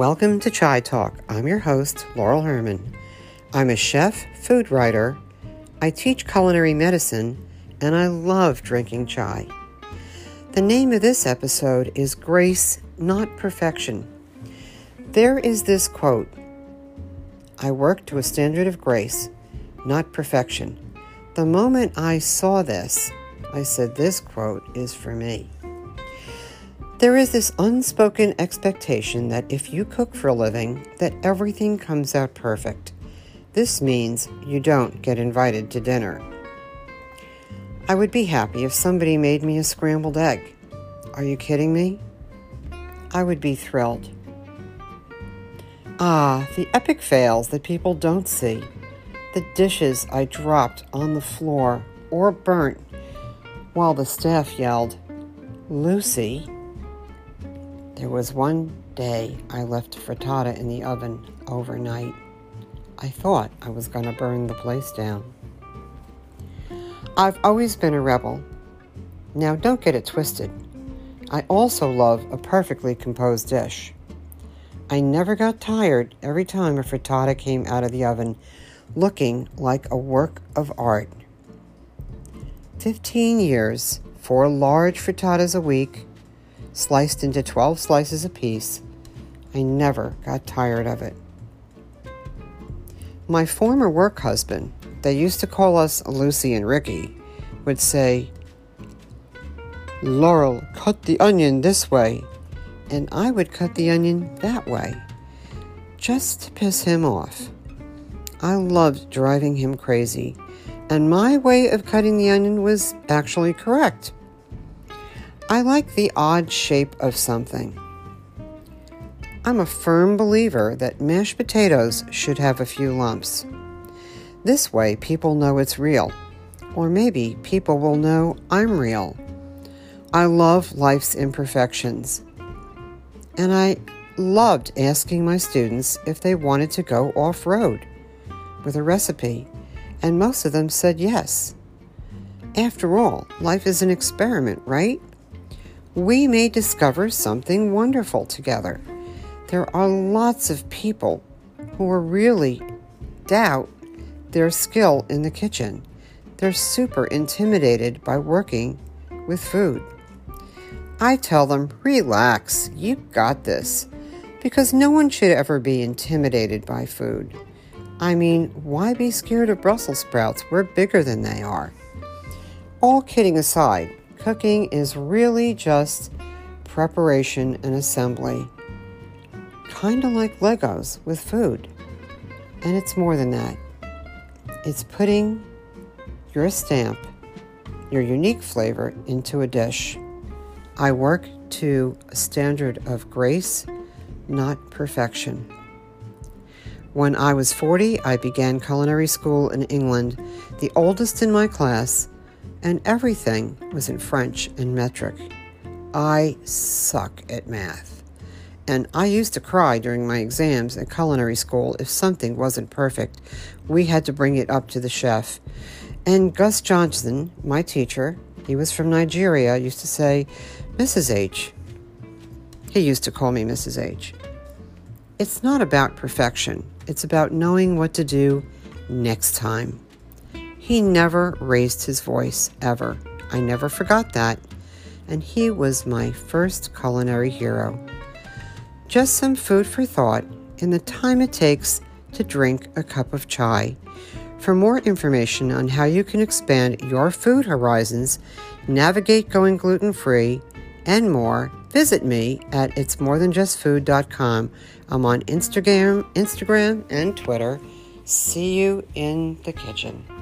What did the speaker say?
Welcome to Chai Talk. I'm your host, Laurel Herman. I'm a chef, food writer, I teach culinary medicine, and I love drinking chai. The name of this episode is Grace, Not Perfection. There is this quote I work to a standard of grace, not perfection. The moment I saw this, I said, This quote is for me. There is this unspoken expectation that if you cook for a living, that everything comes out perfect. This means you don't get invited to dinner. I would be happy if somebody made me a scrambled egg. Are you kidding me? I would be thrilled. Ah, the epic fails that people don't see. The dishes I dropped on the floor or burnt while the staff yelled, Lucy. There was one day I left frittata in the oven overnight. I thought I was going to burn the place down. I've always been a rebel. Now, don't get it twisted. I also love a perfectly composed dish. I never got tired every time a frittata came out of the oven looking like a work of art. 15 years, four large frittatas a week, sliced into 12 slices apiece. I never got tired of it. My former work husband, they used to call us Lucy and Ricky, would say, Laurel, cut the onion this way, and I would cut the onion that way, just to piss him off. I loved driving him crazy, and my way of cutting the onion was actually correct. I like the odd shape of something. I'm a firm believer that mashed potatoes should have a few lumps. This way, people know it's real. Or maybe people will know I'm real. I love life's imperfections. And I loved asking my students if they wanted to go off road with a recipe, and most of them said yes. After all, life is an experiment, right? We may discover something wonderful together there are lots of people who really doubt their skill in the kitchen. They're super intimidated by working with food. I tell them, relax, you got this, because no one should ever be intimidated by food. I mean, why be scared of Brussels sprouts? We're bigger than they are. All kidding aside, cooking is really just preparation and assembly kind of like Legos with food. And it's more than that. It's putting your stamp, your unique flavor into a dish. I work to a standard of grace, not perfection. When I was 40, I began culinary school in England, the oldest in my class, and everything was in French and metric. I suck at math and I used to cry during my exams at culinary school if something wasn't perfect. We had to bring it up to the chef. And Gus Johnson, my teacher, he was from Nigeria, used to say, Mrs. H. He used to call me Mrs. H. It's not about perfection, it's about knowing what to do next time. He never raised his voice, ever. I never forgot that. And he was my first culinary hero just some food for thought in the time it takes to drink a cup of chai. For more information on how you can expand your food horizons, navigate going gluten free, and more, visit me at itsmorethanjustfood.com. I'm on Instagram, Instagram and Twitter. See you in the kitchen.